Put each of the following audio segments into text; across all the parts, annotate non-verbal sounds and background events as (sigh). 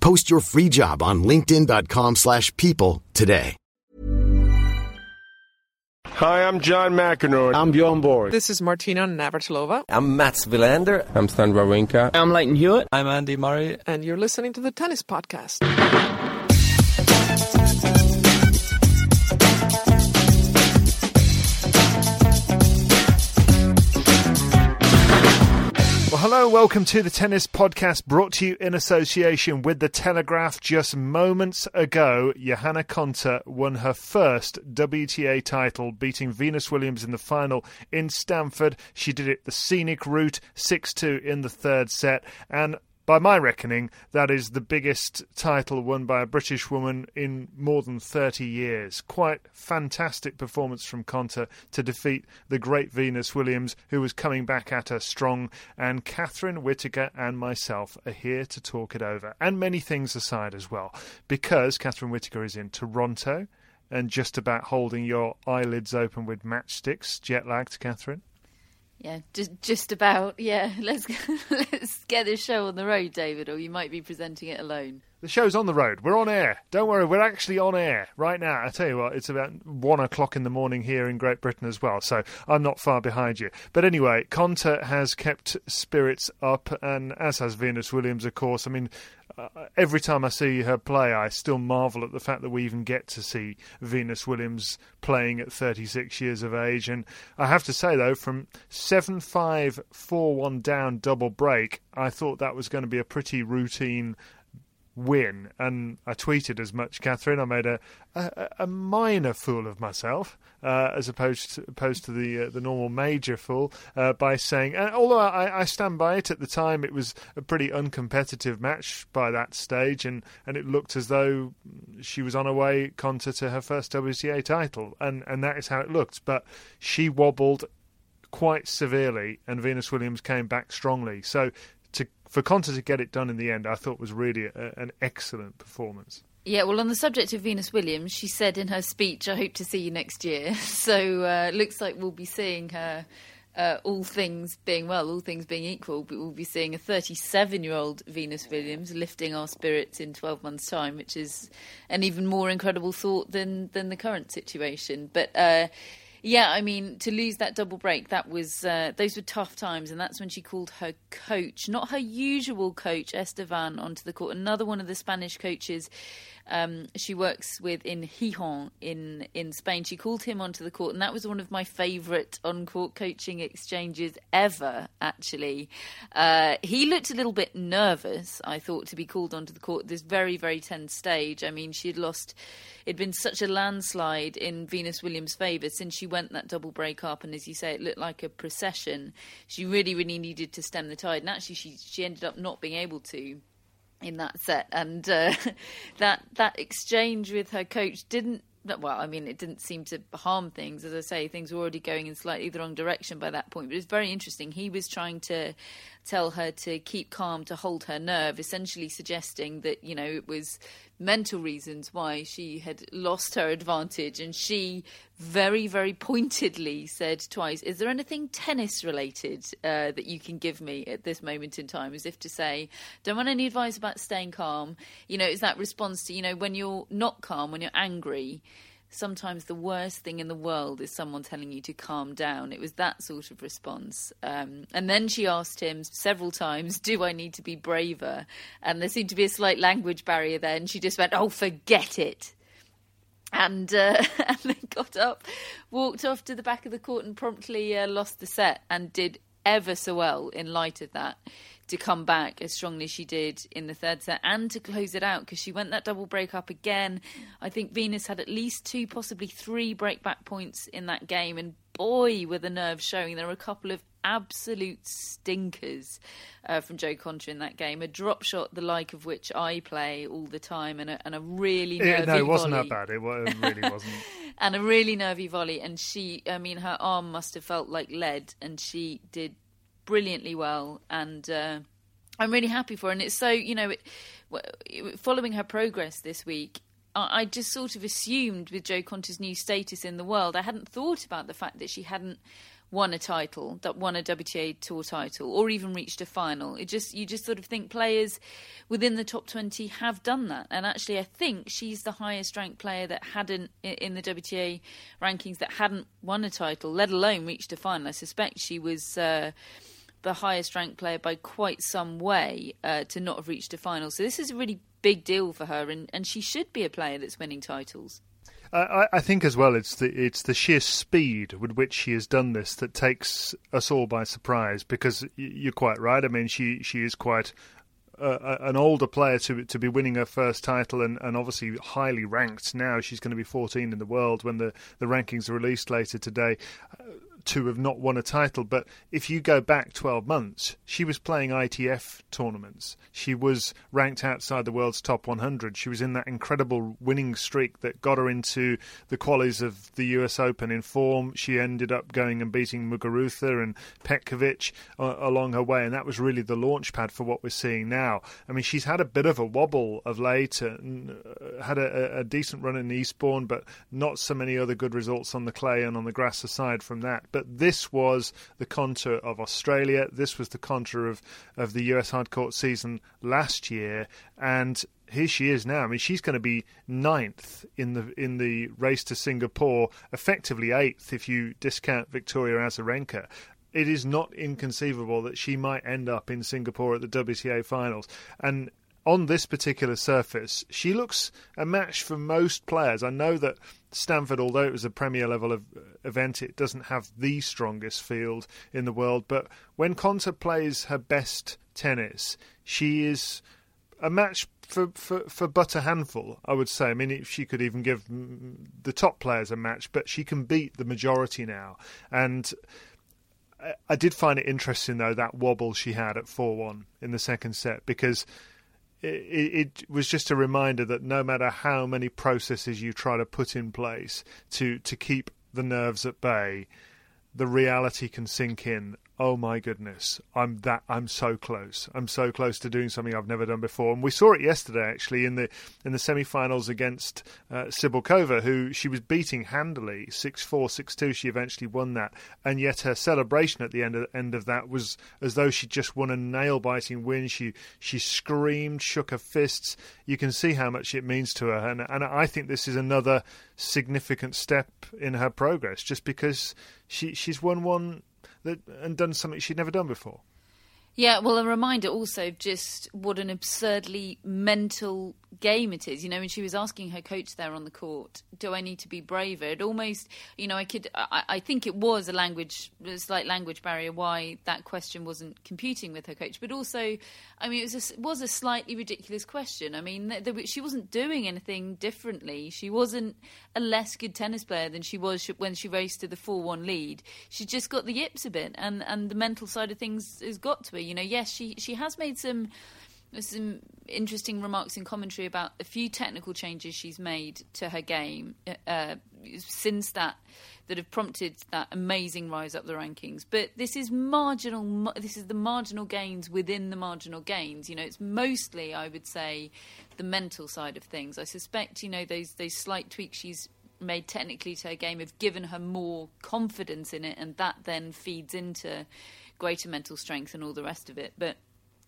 Post your free job on linkedin.com/people slash people today. Hi, I'm John McEnroe. I'm Bjorn Borg. This is Martina Navratilova, I'm Mats Wilander. I'm Stan Wawrinka. I'm Lleyton Hewitt. I'm Andy Murray. and you're listening to the Tennis Podcast. Hello, welcome to the Tennis Podcast brought to you in association with The Telegraph. Just moments ago, Johanna Konta won her first WTA title, beating Venus Williams in the final in Stanford. She did it the scenic route, 6 2 in the third set, and by my reckoning, that is the biggest title won by a British woman in more than 30 years. Quite fantastic performance from Konta to defeat the great Venus Williams, who was coming back at her strong. And Catherine Whitaker and myself are here to talk it over, and many things aside as well, because Catherine Whitaker is in Toronto and just about holding your eyelids open with matchsticks. Jet lagged, Catherine? Yeah, just just about. Yeah, (laughs) let's (laughs) let's get this show on the road, David, or you might be presenting it alone. The show's on the road. We're on air. Don't worry, we're actually on air right now. I tell you what, it's about one o'clock in the morning here in Great Britain as well, so I'm not far behind you. But anyway, Konta has kept spirits up, and as has Venus Williams, of course. I mean, every time I see her play, I still marvel at the fact that we even get to see Venus Williams playing at 36 years of age. And I have to say, though, from 7 5 4 1 down double break, I thought that was going to be a pretty routine win, and I tweeted as much, Catherine. I made a a, a minor fool of myself, uh, as opposed to, opposed to the uh, the normal major fool, uh, by saying. Although I, I stand by it, at the time it was a pretty uncompetitive match by that stage, and, and it looked as though she was on her way, Konta, to her first WTA title, and and that is how it looked. But she wobbled quite severely, and Venus Williams came back strongly. So to for Konta to get it done in the end, I thought was really a, an excellent performance. Yeah, well, on the subject of Venus Williams, she said in her speech, "I hope to see you next year." (laughs) So uh, looks like we'll be seeing her. Uh, all things being well, all things being equal, we'll be seeing a 37-year-old Venus Williams lifting our spirits in 12 months' time, which is an even more incredible thought than than the current situation. But uh, yeah, I mean, to lose that double break, that was uh, those were tough times, and that's when she called her coach, not her usual coach, Esteban, onto the court. Another one of the Spanish coaches um, she works with in Gijón in in Spain. She called him onto the court, and that was one of my favourite on court coaching exchanges ever. Actually, uh, he looked a little bit nervous. I thought to be called onto the court this very very tense stage. I mean, she had lost. It'd been such a landslide in Venus Williams' favour since she went that double break up, and as you say, it looked like a procession. She really really needed to stem the tide, and actually she she ended up not being able to in that set, and uh, (laughs) that that exchange with her coach didn't. Well, I mean, it didn't seem to harm things. As I say, things were already going in slightly the wrong direction by that point. But it was very interesting. He was trying to tell her to keep calm, to hold her nerve, essentially suggesting that you know it was mental reasons why she had lost her advantage, and she very, very pointedly said twice, "Is there anything tennis related uh, that you can give me at this moment in time?" As if to say, "Don't want any advice about staying calm." You know, is that response to you know when you're not calm, when you're angry. Sometimes the worst thing in the world is someone telling you to calm down. It was that sort of response. Um, and then she asked him several times, Do I need to be braver? And there seemed to be a slight language barrier there. And she just went, Oh, forget it and uh, (laughs) and then got up, walked off to the back of the court, and promptly uh, lost the set, and did ever so well in light of that to come back as strongly as she did in the third set and to close it out because she went that double break up again. I think Venus had at least two, possibly three break back points in that game, and boy, were the nerves showing. There were a couple of absolute stinkers uh, from Jo Konta in that game. A drop shot, the like of which I play all the time, and a, and a really nervy Yeah, no, it wasn't volley. that bad. It, it really wasn't. (laughs) and a really nervy volley. And she, I mean, her arm must have felt like lead, and she did brilliantly well. And uh, I'm really happy for her. And it's so, you know, it, following her progress this week. I I just sort of assumed with Jo Konta's new status in the world, I hadn't thought about the fact that she hadn't won a title, that won a WTA Tour title, or even reached a final. It just you just sort of think players within the top twenty have done that, and actually I think she's the highest ranked player that hadn't in the WTA rankings that hadn't won a title, let alone reached a final. I suspect she was. Uh, the highest ranked player by quite some way uh, to not have reached a final. So this is a really big deal for her, and, and she should be a player that's winning titles. I, I- think as well, it's the it's the sheer speed with which she has done this that takes us all by surprise. Because you're quite right. I mean, she she is quite uh, an older player to to be winning her first title, and, and obviously highly ranked. Now she's going to be 14 in the world when the the rankings are released later today. Uh, to have not won a title, but if you go back 12 months, she was playing ITF tournaments. She was ranked outside the world's top 100. She was in that incredible winning streak that got her into the qualies of the US Open in form. She ended up going and beating Muguruza and Petkovic uh, along her way, and that was really the launch pad for what we're seeing now. I mean, she's had a bit of a wobble of late, and uh, had a, a decent run in Eastbourne, but not so many other good results on the clay and on the grass aside from that. But this was the Konta of Australia. This was the Konta of, of the US hard court season last year, and here she is now. I mean, she's going to be ninth in the in the race to Singapore, effectively eighth if you discount Victoria Azarenka. It is not inconceivable that she might end up in Singapore at the WTA finals, and on this particular surface, she looks a match for most players. I know that Stanford, although it was a Premier level of uh, event, it doesn't have the strongest field in the world. But when Konta plays her best tennis, she is a match for, for, for but a handful, I would say. I mean, if she could even give the top players a match, but she can beat the majority now. And I- I did find it interesting, though, that wobble she had at 4 1 in the second set, because it, it was just a reminder that no matter how many processes you try to put in place to, to keep the nerves at bay, the reality can sink in. Oh my goodness, I'm that I'm so close. I'm so close to doing something I've never done before. And we saw it yesterday actually in the in the semi-finals against uh, who she was beating handily, 6-4, 6-2. She eventually won that, and yet her celebration at the end of end of that was as though she just won a nail-biting win. She she screamed, shook her fists. You can see how much it means to her, and and I think this is another significant step in her progress, just because she she's won one that and done something she'd never done before. Yeah, well, a reminder also of just what an absurdly mental game it is. You know, when she was asking her coach there on the court, "Do I need to be braver?" It almost, you know, I could, I, I think it was a language, a slight language barrier why that question wasn't computing with her coach. But also, I mean, it was a, was a slightly ridiculous question. I mean, there, there, she wasn't doing anything differently. She wasn't a less good tennis player than she was when she raced to the four-one lead. She just got the yips a bit, and and the mental side of things has got to her. You know, yes, she she has made some some interesting remarks in commentary about a few technical changes she's made to her game uh, since that that have prompted that amazing rise up the rankings. But this is marginal. This is the marginal gains within the marginal gains. You know, it's mostly, I would say, the mental side of things. I suspect, you know, those those slight tweaks she's made technically to her game have given her more confidence in it, and that then feeds into greater mental strength and all the rest of it. But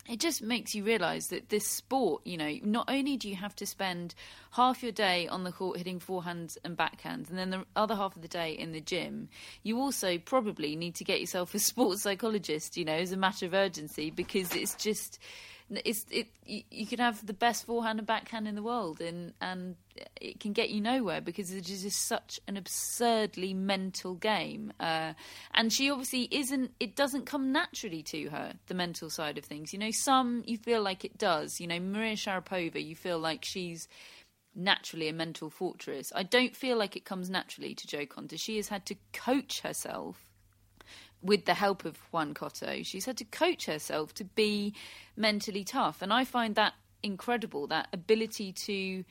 it just makes you realise that this sport, you know, not only do you have to spend half your day on the court hitting forehands and backhands, and then the other half of the day in the gym, you also probably need to get yourself a (laughs) sports psychologist, you know, as a matter of urgency, because it's just it's it you, you can have the best forehand and backhand in the world and and it can get you nowhere because it is just such an absurdly mental game uh, and she obviously isn't it doesn't come naturally to her the mental side of things. You know some you feel like it does. You know Maria Sharapova you feel like she's naturally a mental fortress. I don't feel like it comes naturally to Jo Konta she has had to coach herself with the help of Juan Coto, she's had to coach herself to be mentally tough. And I find that incredible, that ability to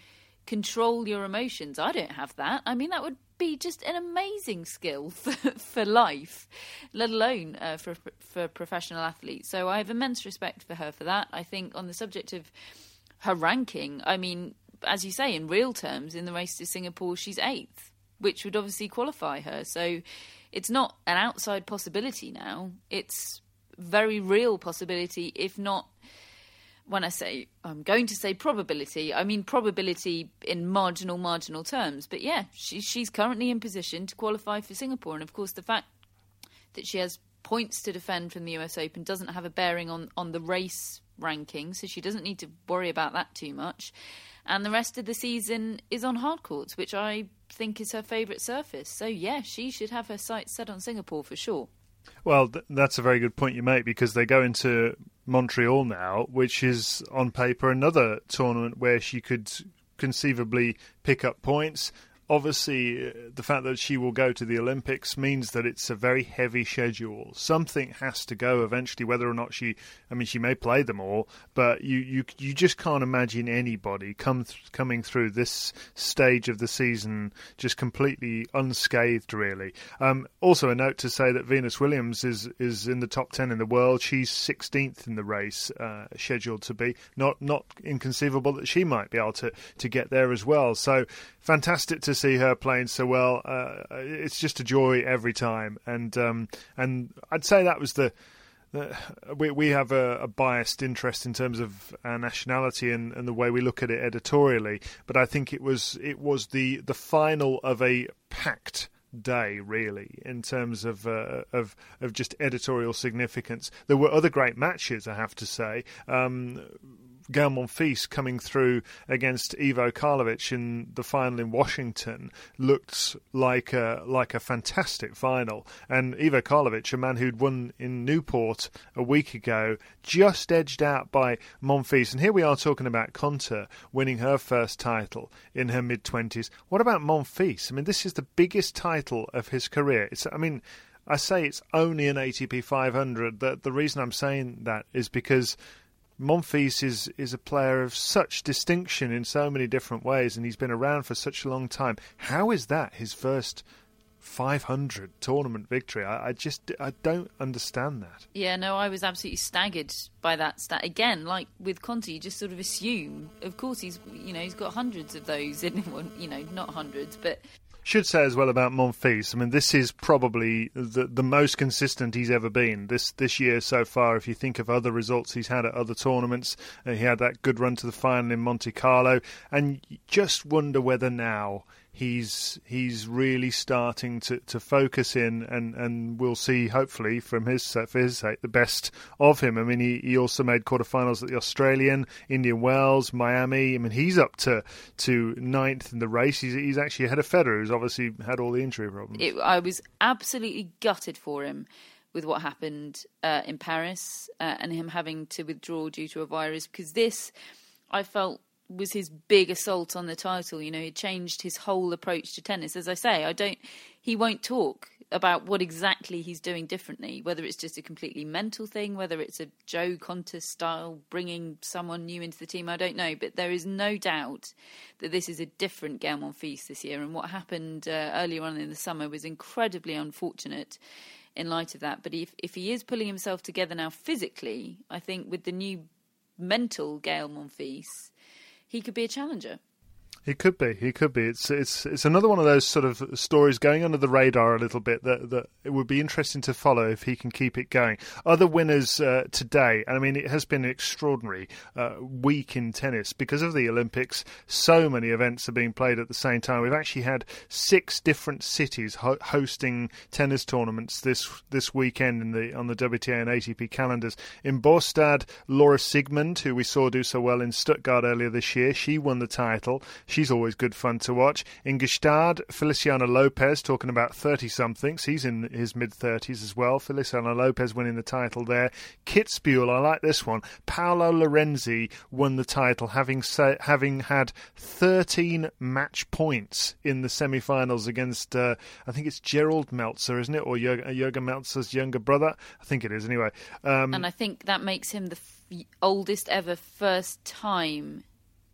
control your emotions. I don't have that. I mean, that would be just an amazing skill (laughs) for, for life, let alone uh, for for professional athletes. So I have immense respect for her for that. I think on the subject of her ranking, I mean, as you say, in real terms, in the race to Singapore, she's eighth, which would obviously qualify her. So it's not an outside possibility now. It's very real possibility, if not when I say I'm going to say probability, I mean probability in marginal, marginal terms. But yeah, she, she's currently in position to qualify for Singapore, and of course the fact that she has points to defend from the US Open doesn't have a bearing on on the race ranking, so she doesn't need to worry about that too much. And the rest of the season is on hard courts, which I think is her favourite surface. So, yeah, she should have her sights set on Singapore for sure. Well, th- that's a very good point you make because they go into Montreal now, which is on paper another tournament where she could conceivably pick up points obviously, uh, the fact that she will go to the Olympics means that it's a very heavy schedule. Something has to go eventually, whether or not she. I mean, she may play them all, but you you you just can't imagine anybody come th- coming through this stage of the season just completely unscathed. Really. Um, also, a note to say that Venus Williams is is in the top ten in the world. She's 16th in the race, uh, scheduled to be. Not not inconceivable that she might be able to to get there as well. So fantastic to see her playing so well. Uh, it's just a joy every time, and um, and I'd say that was the. we we have a, a, biased interest in terms of our nationality and, and the way we look at it editorially, but I think it was it was the the final of a packed day, really, in terms of uh, of of just editorial significance. There were other great matches, I have to say. Um, Gael Monfils coming through against Ivo Karlovic in the final in Washington looked like a like a fantastic final. And Ivo Karlovic, a man who'd won in Newport a week ago, just edged out by Monfils. And here we are talking about Konta winning her first title in her mid twenties. What about Monfils? I mean, this is the biggest title of his career. It's I mean. I say it's only an ATP 500. That the reason I'm saying that is because Monfils is is a player of such distinction in so many different ways, and he's been around for such a long time. How is that his first 500 tournament victory? I, I just I don't understand that. Yeah, no, I was absolutely staggered by that stat. Again, like with Conti, you just sort of assume. Of course, he's you know he's got hundreds of those in (laughs) one. You know, not hundreds, but should say as well about Monfils. I mean, this is probably the the most consistent he's ever been this this year so far. If you think of other results he's had at other tournaments, uh, he had that good run to the final in Monte Carlo, and just wonder whether now he's he's really starting to, to focus in, and, and we'll see hopefully from his for his sake the best of him. I mean, he, he also made quarterfinals at the Australian, Indian Wells, Miami. I mean, he's up to to ninth in the race. He's he's actually ahead of Federer, who's obviously had all the injury problems. It, I was absolutely gutted for him with what happened uh, in Paris uh, and him having to withdraw due to a virus because this I felt was his big assault on the title. You know, he changed his whole approach to tennis. As I say, I don't. He won't talk about what exactly he's doing differently. Whether it's just a completely mental thing, whether it's a Jo Konta style bringing someone new into the team, I don't know. But there is no doubt that this is a different Gael Monfils this year. And what happened uh, earlier on in the summer was incredibly unfortunate in light of that. But if if he is pulling himself together now physically, I think with the new mental Gael Monfils he could be a challenger. He could be. He could be. It's it's it's another one of those sort of stories going under the radar a little bit that that it would be interesting to follow if he can keep it going. Other winners uh, today, and I mean, it has been an extraordinary uh, week in tennis because of the Olympics. So many events are being played at the same time. We've actually had six different cities ho- hosting tennis tournaments this this weekend in the on the WTA and ATP calendars. In Båstad, Laura Siegemund, who we saw do so well in Stuttgart earlier this year, she won the title. She's always good fun to watch. In Gstaad, Feliciano Lopez talking about 30 somethings. He's in his mid 30s as well. Feliciano Lopez winning the title there. Kitzbühel, I like this one. Paolo Lorenzi won the title, having sa- having had 13 match points in the semi finals against, uh, I think it's Gerald Melzer, isn't it? Or Jürgen, Jürgen Melzer's younger brother? I think it is, anyway. Um, and I think that makes him the f- oldest ever first time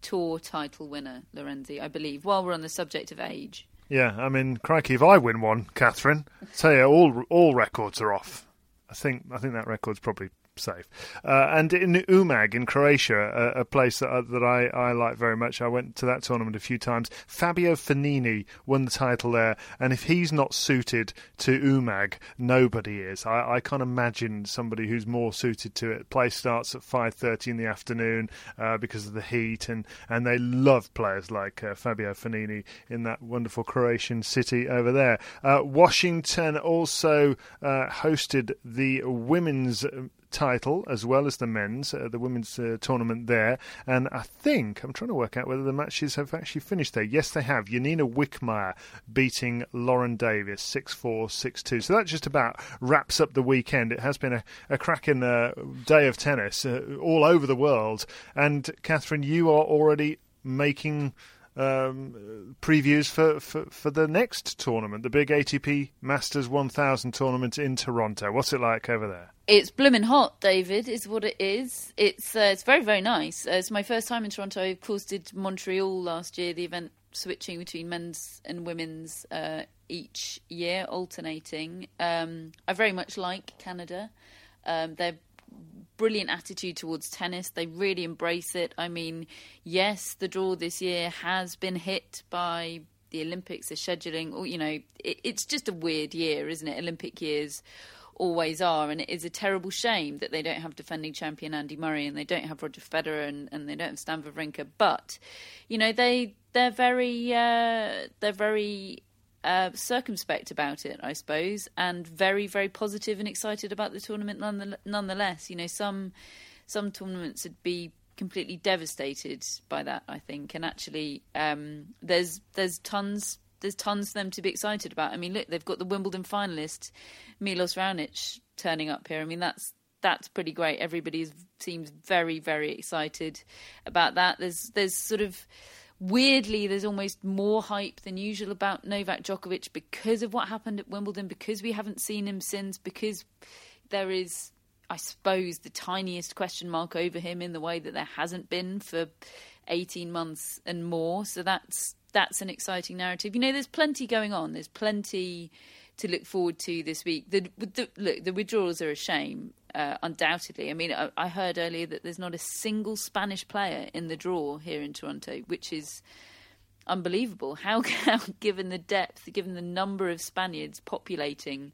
tour title winner, Lorenzi, I believe, while we're on the subject of age. Yeah, I mean, crikey, if I win one, Catherine, tell you, all all records are off. I think I think that record's probably safe. Uh, and in Umag in Croatia, a, a place that, uh, that I, I like very much. I went to that tournament a few times. Fabio Fognini won the title there, and if he's not suited to Umag, nobody is. I, I can't imagine somebody who's more suited to it. Play starts at five thirty in the afternoon uh, because of the heat, and, and they love players like uh, Fabio Fognini in that wonderful Croatian city over there. Uh, Washington also uh, hosted the women's title as well as the men's, uh, the women's uh, tournament there. And I think, I'm trying to work out whether the matches have actually finished there. Yes, they have. Yanina Wickmayer beating Lauren Davis 6 4, 6 2. So that just about wraps up the weekend. It has been a, a cracking uh, day of tennis uh, all over the world. And Catherine, you are already making. Um, previews for, for, for the next tournament, the big ATP Masters 1000 tournament in Toronto. What's it like over there? It's blooming hot, David, is what it is. It's uh, it's very very nice. Uh, it's my first time in Toronto. I of course did Montreal last year. The event switching between men's and women's uh, each year, alternating. Um, I very much like Canada. Um, they're brilliant attitude towards tennis. They really embrace it. I mean, yes, the draw this year has been hit by the Olympics, the scheduling. Or you know, it, it's just a weird year, isn't it? Olympic years always are, and it is a terrible shame that they don't have defending champion Andy Murray and they don't have Roger Federer and, and they don't have Stan Wawrinka. But you know, they they're very uh, they're very uh, circumspect about it, I suppose, and very, very positive and excited about the tournament nonetheless. You know, some some tournaments would be completely devastated by that, I think, and actually, um, there's there's tons there's tons for them to be excited about. I mean, look, they've got the Wimbledon finalist Milos Raonic turning up here. I mean, that's that's pretty great. Everybody seems very, very excited about that. There's there's sort of weirdly there's almost more hype than usual about Novak Djokovic because of what happened at Wimbledon, because we haven't seen him since, because there is, I suppose, the tiniest question mark over him in the way that there hasn't been for 18 months and more. So that's that's an exciting narrative. You know, there's plenty going on. There's plenty to look forward to this week. The, the look, the withdrawals are a shame, uh, undoubtedly. I mean, I, I, heard earlier that there's not a single Spanish player in the draw here in Toronto, which is unbelievable. How, (laughs) how given the depth, given the number of Spaniards populating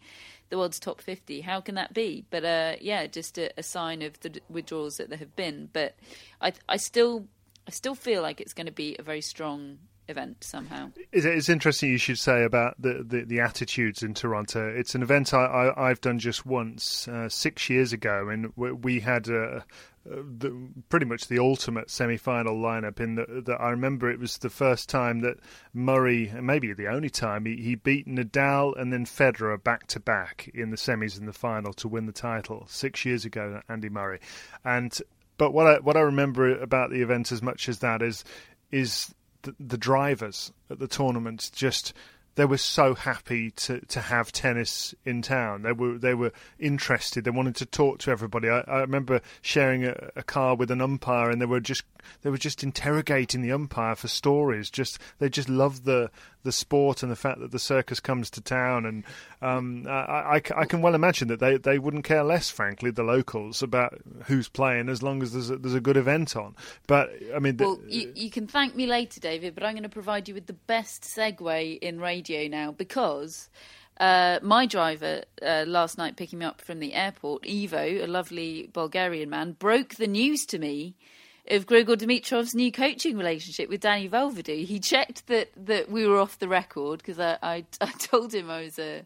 the world's top 50, how can that be? But uh, yeah, just a, a, sign of the withdrawals that there have been. But I, I still, I still feel like it's going to be a very strong event somehow. It's interesting you should say about the, the, the attitudes in Toronto. It's an event I, I, have done just once, uh, six years ago, and we had uh, the, pretty much the ultimate semi-final lineup. In that I remember it was the first time that Murray, maybe the only time, he, he beat Nadal and then Federer back to back in the semis and the final to win the title six years ago. Andy Murray, and but what I what I remember about the event as much as that is is the, the drivers at the tournament just they were so happy to, to have tennis in town. They were they were interested. They wanted to talk to everybody. I, I remember sharing a, a, car with an umpire, and they were just they were just interrogating the umpire for stories. Just they just loved the the sport and the fact that the circus comes to town. And um, I, I, I, can well imagine that they, they wouldn't care less, frankly, the locals about who's playing as long as there's a, there's a good event on. But I mean, well, you, you can thank me later, David. But I'm going to provide you with the best segue in radio now because. Uh, my driver uh, last night picking me up from the airport, Ivo, a lovely Bulgarian man, broke the news to me of Grigor Dimitrov's new coaching relationship with Danny Vallverdu. He checked that, that we were off the record because I, I, I, told him I was a,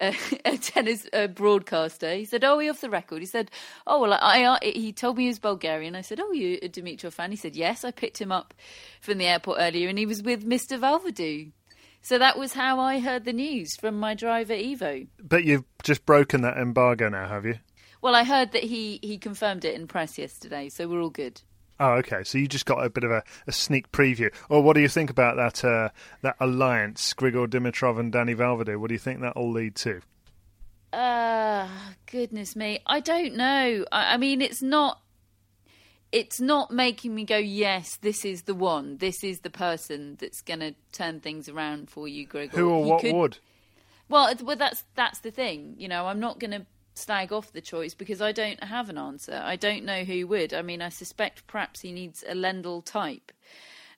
a, a tennis a broadcaster. He said, "Oh, we off the record." He said, "Oh, well, I, I." He told me he was Bulgarian. I said, "Oh, you a Dimitrov fan?" He said, "Yes." I picked him up from the airport earlier, and he was with Mister Vallverdu. So that was how I heard the news from my driver Ivo. But you've just broken that embargo now, have you? Well, I heard that he, he confirmed it in press yesterday, so we're all good. Oh, okay. So you just got a bit of a, a sneak preview. Or what do you think about that uh, that alliance, Grigor Dimitrov and Danny Vallverdu? What do you think that will lead to? Uh, goodness me. I don't know. I, I mean, it's not it's not making me go, yes, this is the one. This is the person that's going to turn things around for you, Grigor. Who or he what could... would? Well, well, that's that's the thing. You know, I'm not going to slag off the choice because I don't have an answer. I don't know who would. I mean, I suspect perhaps he needs a Lendl type.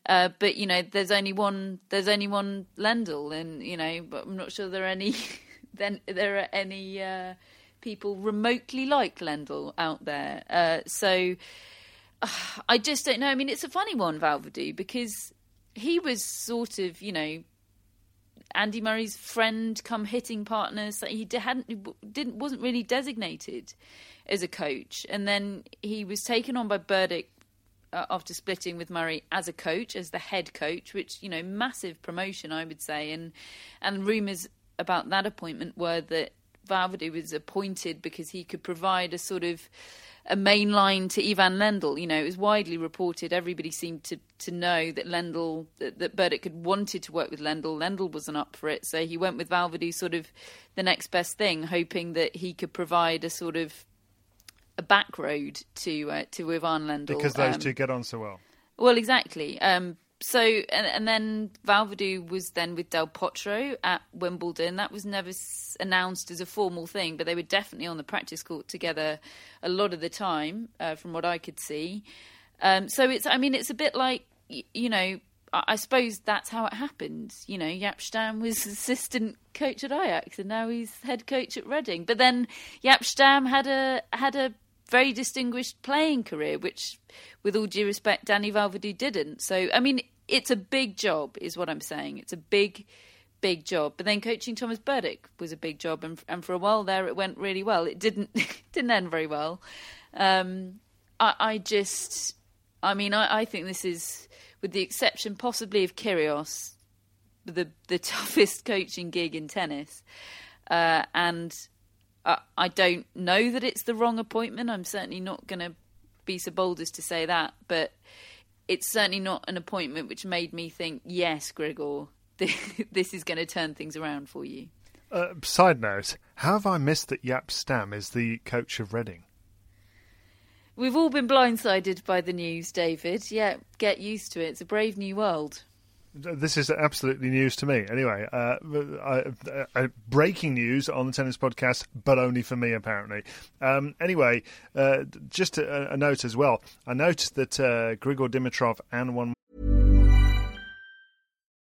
Uh, but you know, there's only one. There's only one Lendl, and you know, but I'm not sure there are any. (laughs) then there are any uh, people remotely like Lendl out there. Uh, so (sighs) I just don't know. I mean, it's a funny one, Vallverdu, because he was sort of, you know, Andy Murray's friend, come hitting partner. So he hadn't, didn't, wasn't really designated as a coach, and then he was taken on by Berdych uh, after splitting with Murray as a coach, as the head coach, which you know, massive promotion, I would say, and and rumours about that appointment were that Vallverdu was appointed because he could provide a sort of a main line to Ivan Lendl. You know, it was widely reported. Everybody seemed to, to know that Lendl, that, that Berdych had wanted to work with Lendl. Lendl wasn't up for it, so he went with Vallverdu, sort of the next best thing, hoping that he could provide a sort of a back road to uh, to Ivan Lendl because those um, two get on so well. Well, exactly. Um, so and, and then Vallverdu was then with Del Potro at Wimbledon. That was never announced as a formal thing, but they were definitely on the practice court together a lot of the time, uh, from what I could see. Um, so it's, I mean, it's a bit like you know, I, I suppose that's how it happened. You know, Jaap Stam was (laughs) assistant coach at Ajax, and now he's head coach at Reading. But then Jaap Stam had a had a very distinguished playing career, which, with all due respect, Danny Vallverdu didn't. So, I mean, it's a big job, is what I'm saying. It's a big, big job. But then coaching Thomas Berdych was a big job, and, and for a while there, it went really well. It didn't (laughs) didn't end very well. Um, I, I, just, I mean, I, I think this is, with the exception possibly of Kyrgios, the the (laughs) toughest coaching gig in tennis, uh, and I don't know that it's the wrong appointment. I'm certainly not going to be so bold as to say that, but it's certainly not an appointment which made me think, yes, Grigor, (laughs) this is going to turn things around for you. Uh, side note: How have I missed that Jaap Stam is the coach of Reading? We've all been blindsided by the news, David. Yeah, get used to it. It's a brave new world. This is absolutely news to me. Anyway, uh, uh, breaking news on the tennis podcast, but only for me apparently. Um, anyway, uh, just a, a, note as well. I noticed that uh, Grigor Dimitrov and Juan.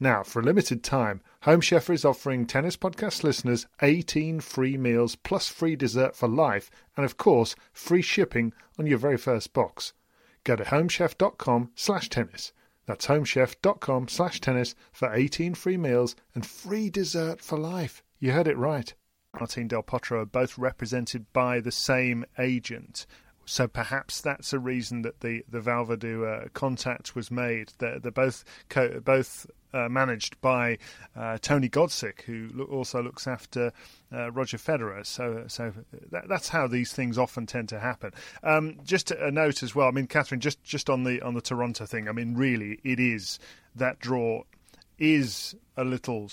Now, for a limited time, Home Chef is offering Tennis Podcast listeners 18 free meals plus free dessert for life, and of course, free shipping on your very first box. Go to homechef.com slash tennis. That's homechef.com slash tennis for 18 free meals and free dessert for life. You heard it right. Martin Del Potro are both represented by the same agent. So perhaps that's a reason that the the Vallverdu uh, contact was made. They're, they're both co- both uh, managed by uh, Tony Godsick, who lo- also looks after uh, Roger Federer. So so that, that's how these things often tend to happen. Um, just a note as well. I mean, Catherine, just just on the on the Toronto thing. I mean, really, it is that draw is a little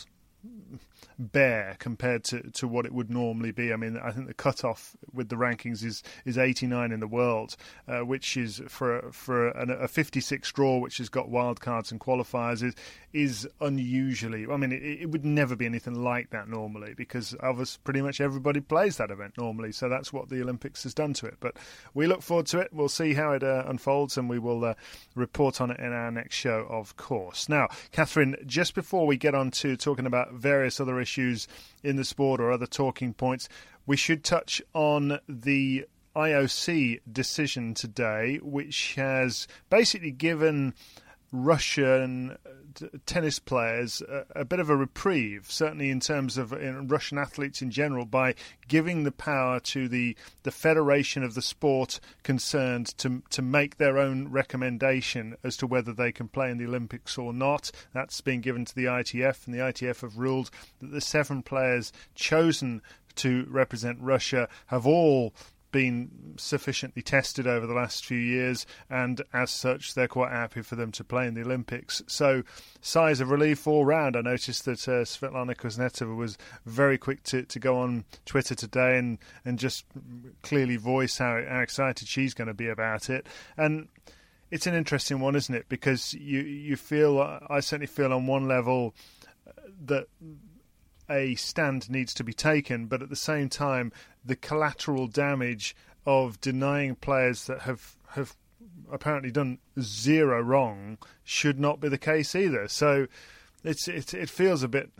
bare compared to, to what it would normally be. I mean, I think the cutoff with the rankings is, is 89 in the world, uh, which is for for a, a 56 draw, which has got wildcards and qualifiers, is is unusually. I mean, it, it, would never be anything like that normally because obviously pretty much everybody plays that event normally. So that's what the Olympics has done to it. But we look forward to it. We'll see how it uh, unfolds, and we will uh, report on it in our next show, of course. Now, Catherine, just before we get on to talking about various other issues in the sport or other talking points, we should touch on the IOC decision today, which has basically given Russian tennis players a, a, bit of a reprieve, certainly in terms of in Russian athletes in general, by giving the power to the, the federation of the sport concerned to to make their own recommendation as to whether they can play in the Olympics or not. That's been given to the ITF, and the ITF have ruled that the seven players chosen to represent Russia have all been sufficiently tested over the last few years, and as such, they're quite happy for them to play in the Olympics. So, sighs of relief all round. I noticed that uh, Svetlana Kuznetsova was very quick to, to go on Twitter today and, and just clearly voice how, how excited she's going to be about it. And it's an interesting one, isn't it? Because you you feel I certainly feel on one level that a stand needs to be taken, but at the same time, the collateral damage of denying players that have have apparently done zero wrong should not be the case either. So it's it, it feels a bit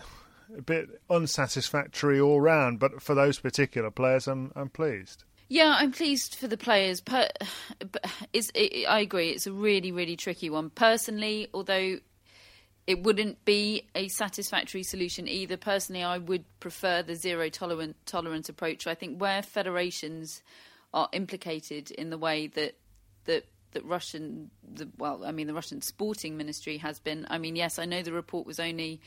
a bit unsatisfactory all round. But for those particular players, I'm I'm pleased. Yeah, I'm pleased for the players. It's, it, I agree, it's a really, really tricky one. Personally, although it wouldn't be a satisfactory solution either. Personally, I would prefer the zero tolerant, tolerance approach. I think where federations are implicated in the way that that that Russian, the, well, I mean, the Russian sporting ministry has been. I mean, yes, I know the report was only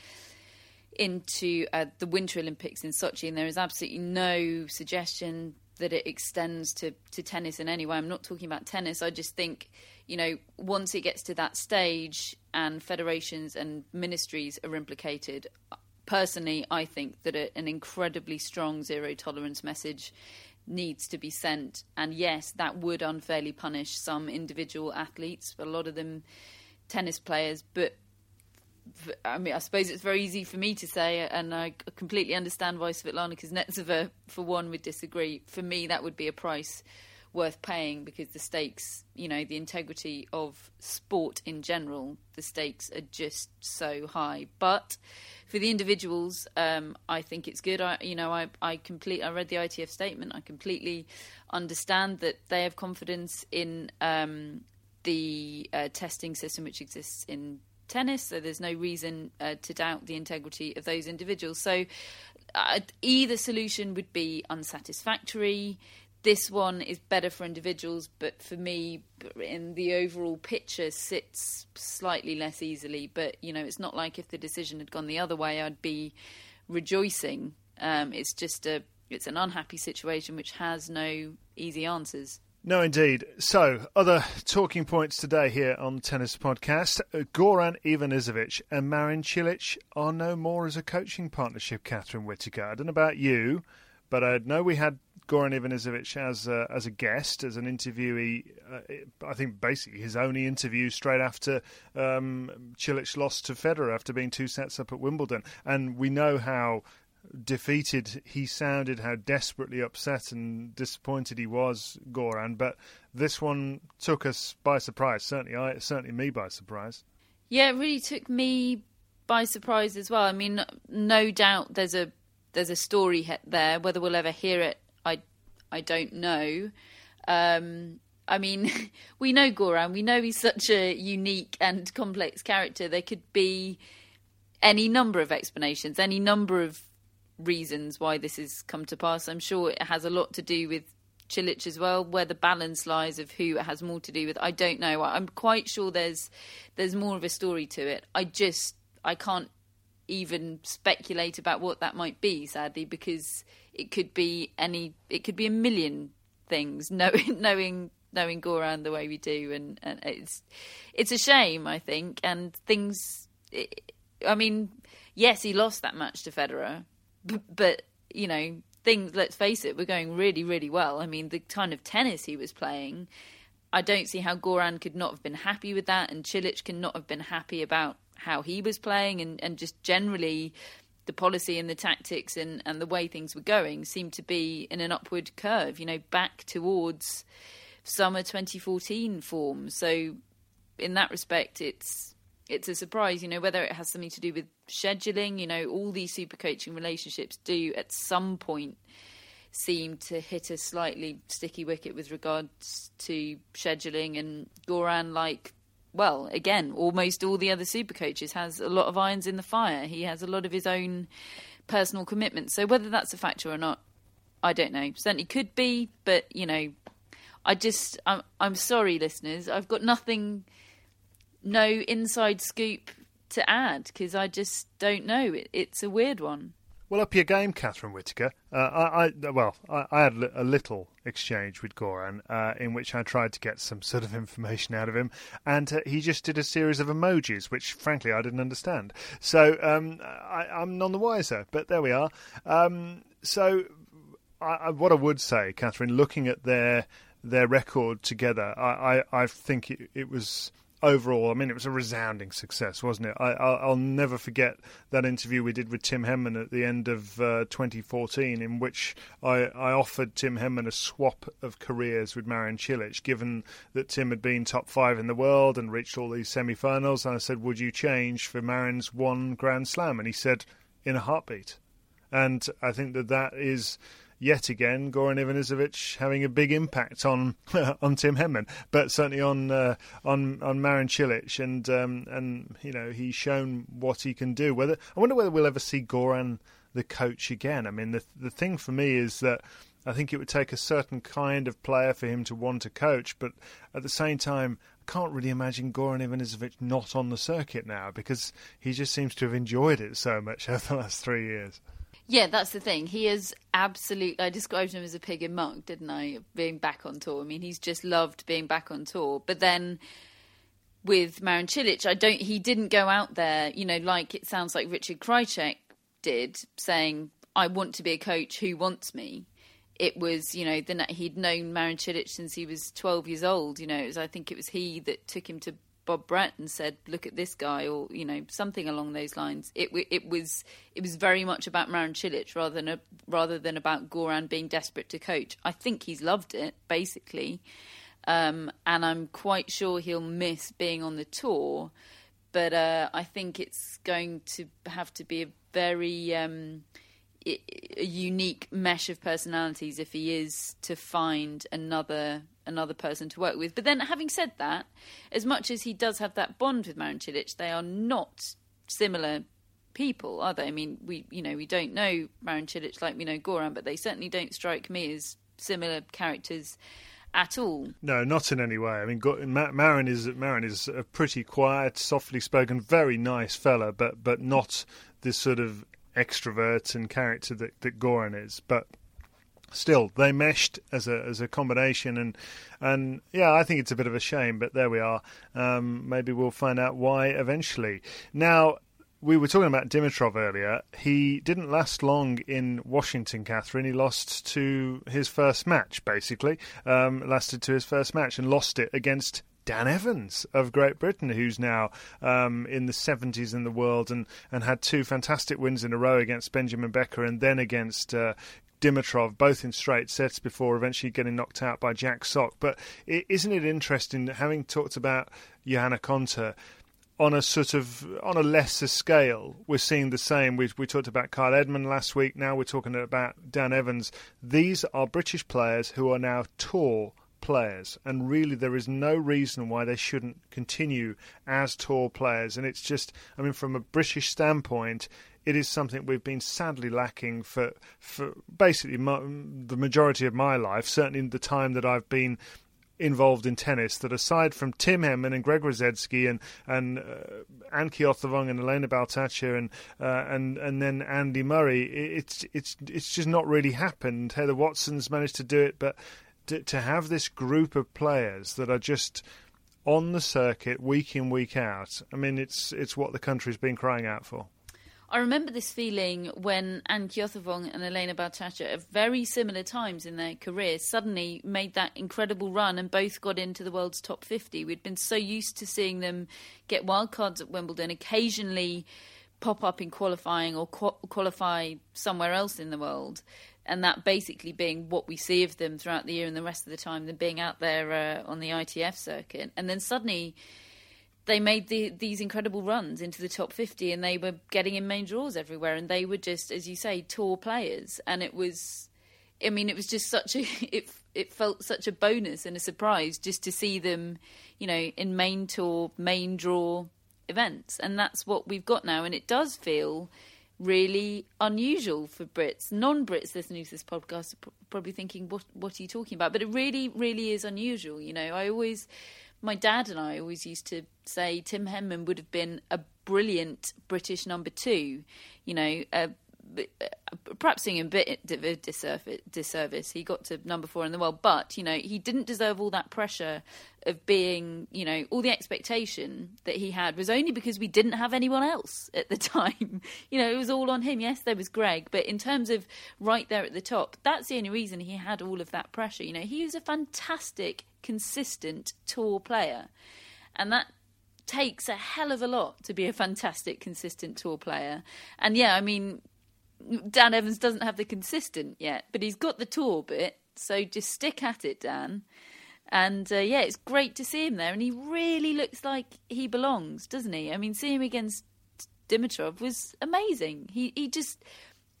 into uh, the Winter Olympics in Sochi, and there is absolutely no suggestion that it extends to, to tennis in any way. I'm not talking about tennis. I just think, you know, once it gets to that stage and federations and ministries are implicated, personally, I think that a, an incredibly strong zero tolerance message needs to be sent. And yes, that would unfairly punish some individual athletes, a lot of them tennis players, but I mean, I suppose it's very easy for me to say, and I completely understand why Svetlana Kuznetsova, for one, would disagree. For me, that would be a price worth paying because the stakes, you know, the integrity of sport in general, the stakes are just so high. But for the individuals, um, I think it's good. I, you know, I, I complete. I read the ITF statement. I completely understand that they have confidence in um, the uh, testing system which exists in tennis, so there's no reason uh, to doubt the integrity of those individuals. So uh, either solution would be unsatisfactory. This one is better for individuals, but for me, in the overall picture, sits slightly less easily. But you know, it's not like if the decision had gone the other way, I'd be rejoicing. Um, it's just a it's an unhappy situation which has no easy answers. No, indeed. So, other talking points today here on the Tennis Podcast. Uh, Goran Ivanisevic and Marin Cilic are no more as a coaching partnership, Catherine Whitaker. I don't know about you, but I know we had Goran Ivanisevic as a, as a guest, as an interviewee. Uh, I think basically his only interview straight after um, Cilic lost to Federer after being two sets up at Wimbledon. And we know how defeated he sounded, how desperately upset and disappointed he was, Goran. But this one took us by surprise. Certainly, I certainly me by surprise. Yeah, it really took me by surprise as well. I mean, no doubt there's a there's a story there. Whether we'll ever hear it, I I don't know. Um, I mean, (laughs) we know Goran. We know he's such a unique and complex character. There could be any number of explanations, any number of reasons why this has come to pass. I'm sure it has a lot to do with Cilic as well. Where the balance lies of who it has more to do with, I don't know. I'm quite sure there's there's more of a story to it. I just I can't even speculate about what that might be, sadly, because it could be any it could be a million things. (laughs) Knowing knowing knowing Goran the way we do, and, and it's it's a shame, I think, and things. I mean, yes, he lost that match to Federer, but you know things. Let's face it, we're going really, really well. I mean, the kind of tennis he was playing, I don't see how Goran could not have been happy with that, and Cilic can not have been happy about how he was playing, and and just generally. The policy and the tactics and, and the way things were going seemed to be in an upward curve, you know, back towards summer 2014 form. So, in that respect, it's it's a surprise, you know, whether it has something to do with scheduling, you know, all these super coaching relationships do at some point seem to hit a slightly sticky wicket with regards to scheduling and Goran like well, again, almost all the other super coaches has a lot of irons in the fire. He has a lot of his own personal commitments. So whether that's a factor or not, I don't know. Certainly could be, but you know, I just I'm I'm sorry listeners. I've got nothing no inside scoop to add because I just don't know. It, it's a weird one. Well, up your game, Catherine Whitaker. Uh, I, I, well, I, I, had a little exchange with Goran uh, in which I tried to get some sort of information out of him, and uh, he just did a series of emojis, which frankly I didn't understand. So um, I, am none the wiser. But there we are. Um, so what I would say, Catherine, looking at their their record together, I, I, think it, it was overall, I mean, it was a resounding success, wasn't it? I, will never forget that interview we did with Tim Henman at the end of uh, 2014, in which I, I, offered Tim Henman a swap of careers with Marin Cilic, given that Tim had been top five in the world and reached all these semi-finals. And I said, "Would you change for Marin's one Grand Slam?" And he said, "In a heartbeat." And I think that that is yet again Goran Ivanisevic having a big impact on (laughs) on Tim Henman, but certainly on uh, on on Marin Cilic, and um, and you know he's shown what he can do. Whether I wonder whether we'll ever see Goran the coach again. I mean, the the thing for me is that. I think it would take a certain kind of player for him to want to coach, but at the same time, I can't really imagine Goran Ivanisevic not on the circuit now because he just seems to have enjoyed it so much (laughs) over the last three years. Yeah, that's the thing. He is absolute. I described him as a pig in muck, didn't I? Being back on tour. I mean, he's just loved being back on tour. But then with Marin Cilic, I don't. He didn't go out there, you know, like it sounds like Richard Krajicek did, saying, "I want to be a coach who wants me." It was, you know, the, he'd known Marin Cilic since he was 12 years old. You know, was, I think it was he that took him to Bob Brett and said, "Look at this guy," or you know something along those lines. It it was it was very much about Marin Cilic rather than a, rather than about Goran being desperate to coach. I think he's loved it basically, um, and I'm quite sure he'll miss being on the tour. But uh, I think it's going to have to be a very um, a unique mesh of personalities if he is to find another another person to work with. But then, having said that, as much as he does have that bond with Marin Cilic, they are not similar people, are they? I mean, we you know we don't know Marin Cilic like we know Goran, but they certainly don't strike me as similar characters at all. No, not in any way. I mean, Marin is Marin is a pretty quiet, softly spoken, very nice fella, but but not this sort of extrovert and character that, that Goran is. But still they meshed as a as a combination and and yeah I think it's a bit of a shame but there we are um, maybe we'll find out why eventually now we were talking about Dimitrov earlier. He didn't last long in Washington, Catherine. He lost to his first match, basically. Um, lasted to his first match and lost it against Dan Evans of Great Britain, who's now um, in the 70s in the world and, and had two fantastic wins in a row against Benjamin Becker and then against uh, Dimitrov, both in straight sets before eventually getting knocked out by Jack Sock. But isn't it interesting, having talked about Johanna Konta, on a sort of on a lesser scale, we're seeing the same. We we talked about Kyle Edmund last week. Now we're talking about Dan Evans. These are British players who are now tour players, and really there is no reason why they shouldn't continue as tour players. And it's just, I mean, from a British standpoint, it is something we've been sadly lacking for for basically my, the majority of my life. Certainly, in the time that I've been involved in tennis that aside from Tim Henman and Greg Rusedski and and uh, Anne Keothavong and Elena Baltacha and uh, and and then Andy Murray, it's it's it's just not really happened. Heather Watson's managed to do it, but to, to have this group of players that are just on the circuit week in week out, I mean, it's it's what the country's been crying out for. I remember this feeling when Anne Keothavong and Elena Baltacha, at very similar times in their careers, suddenly made that incredible run and both got into the world's top 50. We'd been so used to seeing them get wildcards at Wimbledon, occasionally pop up in qualifying or qualify somewhere else in the world. And that basically being what we see of them throughout the year and the rest of the time, them being out there uh, on the ITF circuit. And then suddenly they made the, these incredible runs into the top 50 and they were getting in main draws everywhere and they were just as you say tour players and it was i mean it was just such a (laughs) it it felt such a bonus and a surprise just to see them you know in main tour main draw events and that's what we've got now and it does feel really unusual for Brits. Non-Brits listening to this podcast are probably thinking, "What what are you talking about?" But it really, really is unusual. You know, I always my dad and I always used to say Tim Henman would have been a brilliant British number two. You know, uh, perhaps doing a bit of a disservice. He got to number four in the world, but you know he didn't deserve all that pressure of being, you know, all the expectation that he had was only because we didn't have anyone else at the (laughs) time. you know, it was all on him. Yes, there was Greg, but in terms of right there at the top, that's the only reason he had all of that pressure. You know, he was a fantastic consistent tour player. And that takes a hell of a lot to be a fantastic, consistent tour player. And yeah, I mean, Dan Evans doesn't have the consistent yet, but he's got the tour bit. So just stick at it, Dan. And uh, yeah, it's great to see him there. And he really looks like he belongs, doesn't he? I mean, seeing him against Dimitrov was amazing. He he just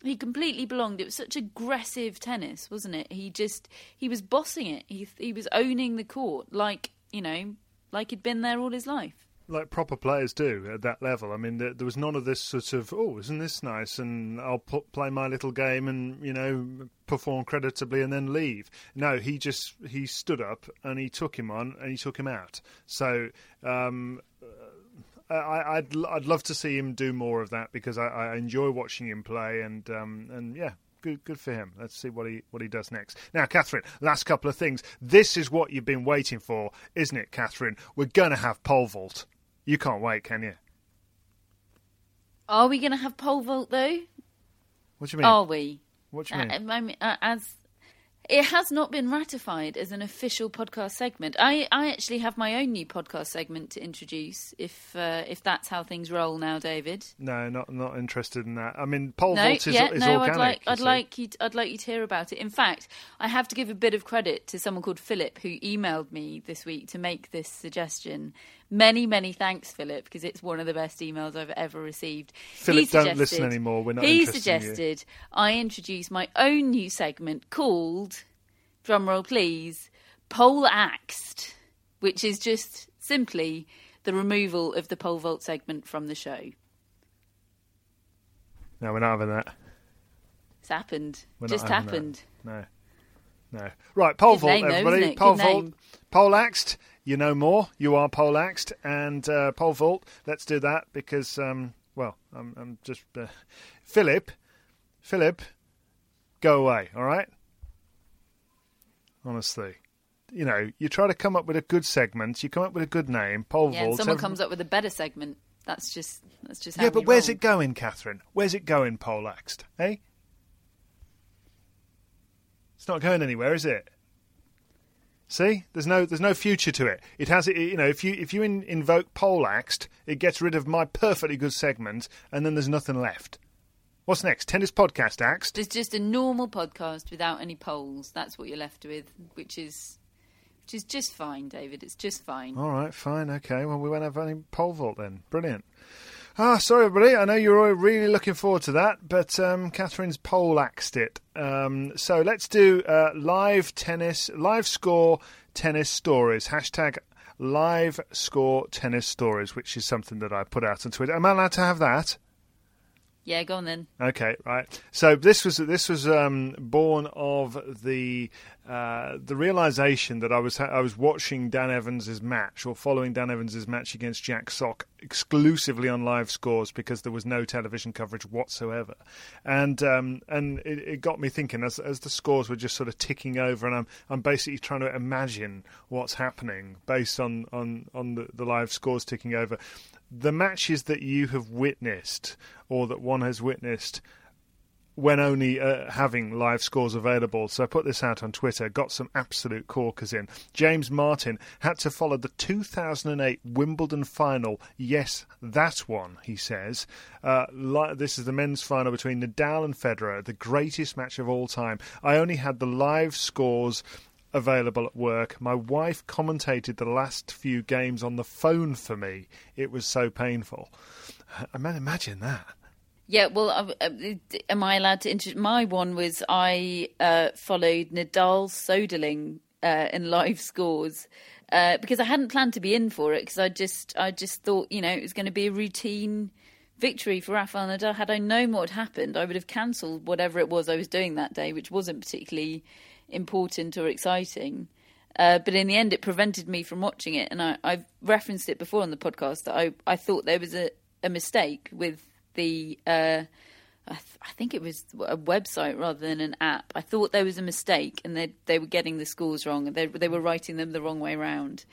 he completely belonged. It was such aggressive tennis, wasn't it? He just he was bossing it. He he was owning the court like you know, like he'd been there all his life. Like proper players do at that level. I mean, there, there was none of this sort of oh, isn't this nice? And I'll put, play my little game and you know perform creditably and then leave. No, he just he stood up and he took him on and he took him out. So um, I, would I'd love to see him do more of that because I, I enjoy watching him play and um, and yeah, good good for him. Let's see what he what he does next. Now, Catherine, last couple of things. This is what you've been waiting for, isn't it, Catherine? We're going to have pole vault. You can't wait, can you? Are we going to have pole vault though? What do you mean? Are we? What do you mean? Uh, I mean uh, as it has not been ratified as an official podcast segment. I, I actually have my own new podcast segment to introduce, if uh, if that's how things roll now, David. No, not not interested in that. I mean, pole no, vault is, yeah, is no, organic. I'd like I'd see. like you to, I'd like you to hear about it. In fact, I have to give a bit of credit to someone called Philip who emailed me this week to make this suggestion. Many, many thanks, Philip, because it's one of the best emails I've ever received. Philip, don't listen anymore. We're not. He suggested I introduce my own new segment called drumroll please, pole axed, which is just simply the removal of the pole vault segment from the show. No, we're not having that. It's happened. We're just happened. That. No. No. Right, pole Good vault, name, everybody. Though, pole vault. Name. Pole axed. You know more. You are pole axed. And uh, pole vault. Let's do that because, um, well, I'm, I'm just. Uh, Philip. Philip, go away, all right? Honestly, you know, you try to come up with a good segment, you come up with a good name, pole Yeah, vault. someone every- comes up with a better segment. That's just that's just how Yeah, but where's roll. it going, Catherine? Where's it going, poleaxed? Eh? It's not going anywhere, is it? See, there's no there's no future to it. It has it. You know, if you if you in, invoke poleaxed, it gets rid of my perfectly good segment, and then there's nothing left. What's next? Tennis podcast axed. There's just a normal podcast without any polls. That's what you're left with, which is which is just fine, David. It's just fine. All right, fine, okay. Well, we won't have any pole vault then. Brilliant. Ah, sorry, everybody. I know you're all really looking forward to that, but um, Catherine's poleaxed it. Um, so let's do uh, live tennis, live score tennis stories. Hashtag live score tennis stories, which is something that I put out on Twitter. Am I allowed to have that? Yeah, go on then. Okay, right. So this was this was um, born of the uh, the realization that I was I was watching Dan Evans's match or following Dan Evans's match against Jack Sock exclusively on live scores because there was no television coverage whatsoever, and um, and it, it got me thinking as as the scores were just sort of ticking over, and I'm I'm basically trying to imagine what's happening based on on on the, the live scores ticking over. The matches that you have witnessed or that one has witnessed when only uh, having live scores available. So I put this out on Twitter, got some absolute corkers in. James Martin had to follow the 2008 Wimbledon final. Yes, that one, he says. Uh, li- this is the men's final between Nadal and Federer, the greatest match of all time. I only had the live scores available at work. My wife commentated the last few games on the phone for me. It was so painful. (sighs) I mean, imagine that. Yeah, well, uh, uh, am I allowed to? Inter- my one was I uh, followed Nadal Soderling uh, in live scores uh, because I hadn't planned to be in for it because I just I just thought you know it was going to be a routine victory for Rafael Nadal. Had I known what had happened, I would have cancelled whatever it was I was doing that day, which wasn't particularly important or exciting. Uh, but in the end, it prevented me from watching it, and I, I've referenced it before on the podcast that I, I thought there was a, a mistake with the uh, I, th- I think it was a website rather than an app. I thought there was a mistake, and they they were getting the scores wrong, and they they were writing them the wrong way around.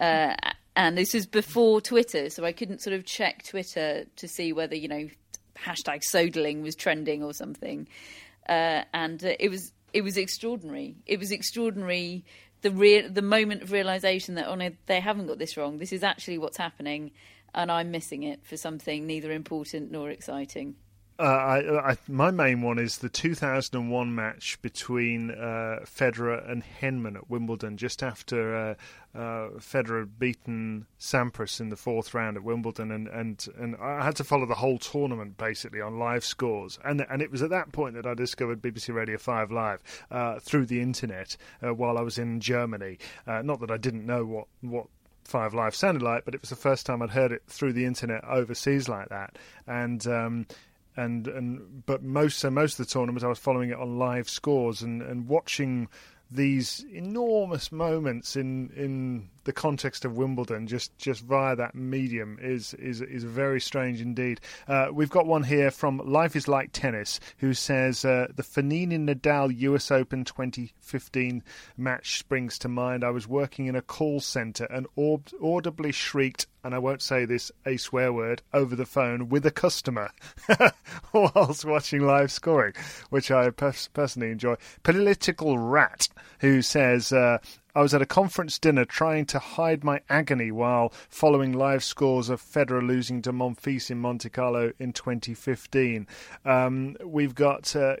Uh, and this was before Twitter, so I couldn't sort of check Twitter to see whether you know hashtag Soderling was trending or something. Uh, and uh, it was it was extraordinary. It was extraordinary. The the moment of realization that oh no, they haven't got this wrong. This is actually what's happening, and I'm missing it for something neither important nor exciting. Uh, I, I, my main one is the 2001 match between uh, Federer and Henman at Wimbledon, just after uh, uh, Federer had beaten Sampras in the fourth round at Wimbledon, and, and, and I had to follow the whole tournament basically on live scores, and and it was at that point that I discovered BBC Radio Five Live uh, through the internet while I was in Germany. Not that I didn't know what what Five Live sounded like, but it was the first time I'd heard it through the internet overseas like that, and. Um, and and but most so most of the tournament I was following it on live scores and, and watching these enormous moments in in the context of Wimbledon just just via that medium is is is very strange indeed. Uh, we've got one here from Life is Like Tennis who says uh, the Fognini Nadal US Open 2015 match springs to mind. I was working in a call center and aud- audibly shrieked and I won't say this a swear word over the phone with a customer (laughs) whilst watching live scoring, which I pers- personally enjoy. Political Rat, who says, uh, I was at a conference dinner trying to hide my agony while following live scores of Federer losing to Monfils in Monte Carlo in 2015. Um, we've got. Uh,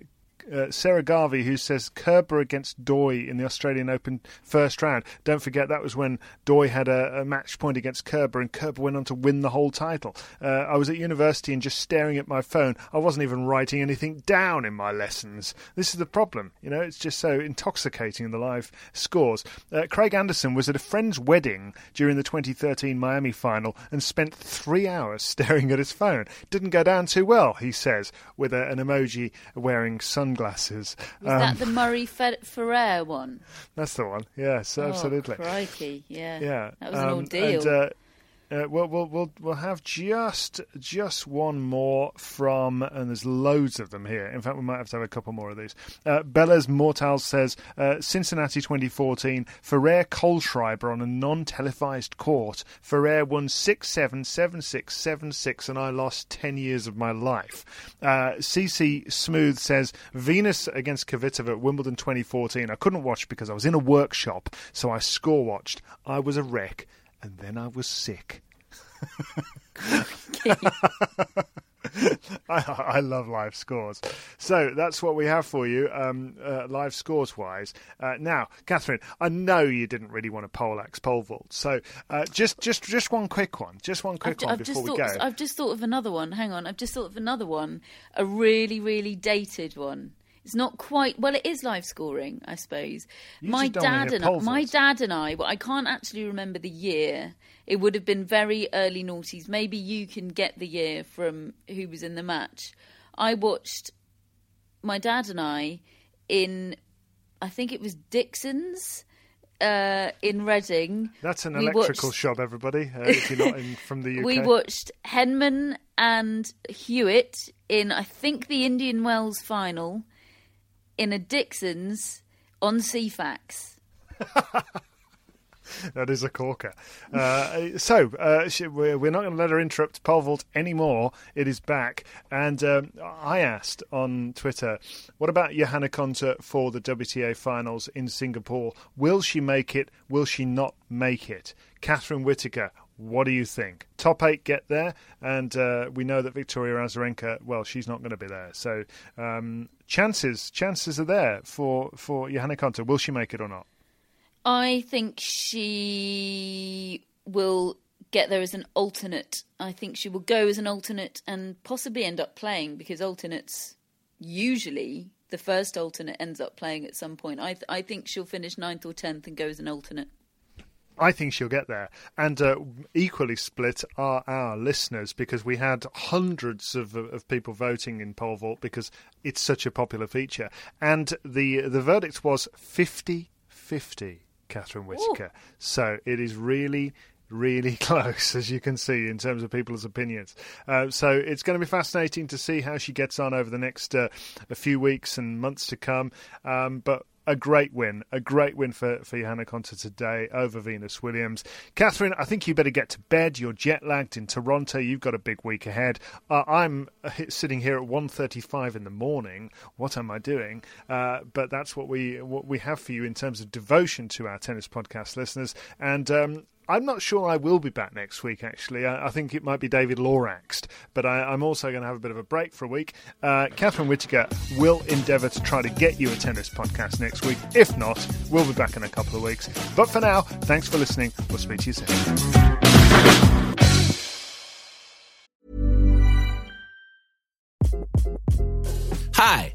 uh, Sarah Garvey, who says Kerber against Doi in the Australian Open first round. Don't forget that was when Doi had a, a match point against Kerber, and Kerber went on to win the whole title. Uh, I was at university and just staring at my phone. I wasn't even writing anything down in my lessons. This is the problem, you know. It's just so intoxicating in the live scores. Uh, Craig Anderson was at a friend's wedding during the 2013 Miami final and spent three hours (laughs) staring at his phone. Didn't go down too well, he says, with a, an emoji wearing sunglasses. Was Um, that the Murray Fer- Ferrer one? That's the one. Yes, absolutely. Oh, crikey, yeah. Yeah, That was an um, ordeal. And, uh, Uh, we'll, we'll we'll we'll have just just one more from, and there's loads of them here. In fact, we might have to have a couple more of these. Uh, Bella's Mortals says uh, Cincinnati 2014 Ferrer Kohlschreiber on a non-televised court. Ferrer won six seven seven six seven six, and I lost ten years of my life. Uh, CC Smooth says Venus against Kvitova at Wimbledon 2014. I couldn't watch because I was in a workshop, so I score watched. I was a wreck and then I was sick. (laughs) I, I, love live scores. So that's what we have for you, um, uh, live scores wise. Uh, now, Catherine, I know you didn't really want to poleaxe pole vault, so uh, just just just one quick one, just one quick I've, one I've before we thought, go. I've just thought of another one. Hang on, I've just thought of another one, a really really dated one. It's not quite well. It is live scoring, I suppose. You my just don't wanna dad and pole my dad and I. Well, I can't actually remember the year. It would have been very early noughties. Maybe you can get the year from who was in the match. I watched my dad and I in, I think it was Dixon's uh, in Reading. That's an electrical watched- shop, everybody. Uh, if you're not in, (laughs) from the UK, We watched Henman and Hewitt in, I think, the Indian Wells final in a Dixon's on Ceefax. (laughs) that is a corker. Uh, so uh, we're, not going to let her interrupt pole anymore. It is back, and um, I asked on Twitter, "What about Johanna Konta for the WTA finals in Singapore? Will she make it? Will she not make it?" Catherine Whitaker. What do you think? Top eight get there, and uh, we know that Victoria Azarenka. Well, she's not going to be there, so um, chances chances are there for for Johanna Konta. Will she make it or not? I think she will get there as an alternate. I think she will go as an alternate and possibly end up playing because alternates usually the first alternate ends up playing at some point. I th- I think she'll finish ninth or tenth and go as an alternate. I think she'll get there. And uh, equally split are our listeners because we had hundreds of, of people voting in pole vault because it's such a popular feature. And the the verdict was 50 50, Catherine Whitaker. So it is really. Really (laughs) close, as you can see, in terms of people's opinions. Uh, so it's going to be fascinating to see how she gets on over the next uh, a few weeks and months to come. Um, but a great win, a great win for, for Johanna Konta today over Venus Williams. Catherine, I think you better get to bed. You're jet lagged in Toronto. You've got a big week ahead. Uh, I'm sitting here at 1.35 in the morning. What am I doing? Uh, but that's what we what we have for you in terms of devotion to our tennis podcast listeners. And um, I'm not sure I will be back next week, actually. I, I think it might be David Loraxed, but I, I'm also going to have a bit of a break for a week. Uh, Catherine Whitaker will endeavour to try to get you a tennis podcast next week. If not, we'll be back in a couple of weeks. But for now, thanks for listening. We'll speak to you soon. Hi,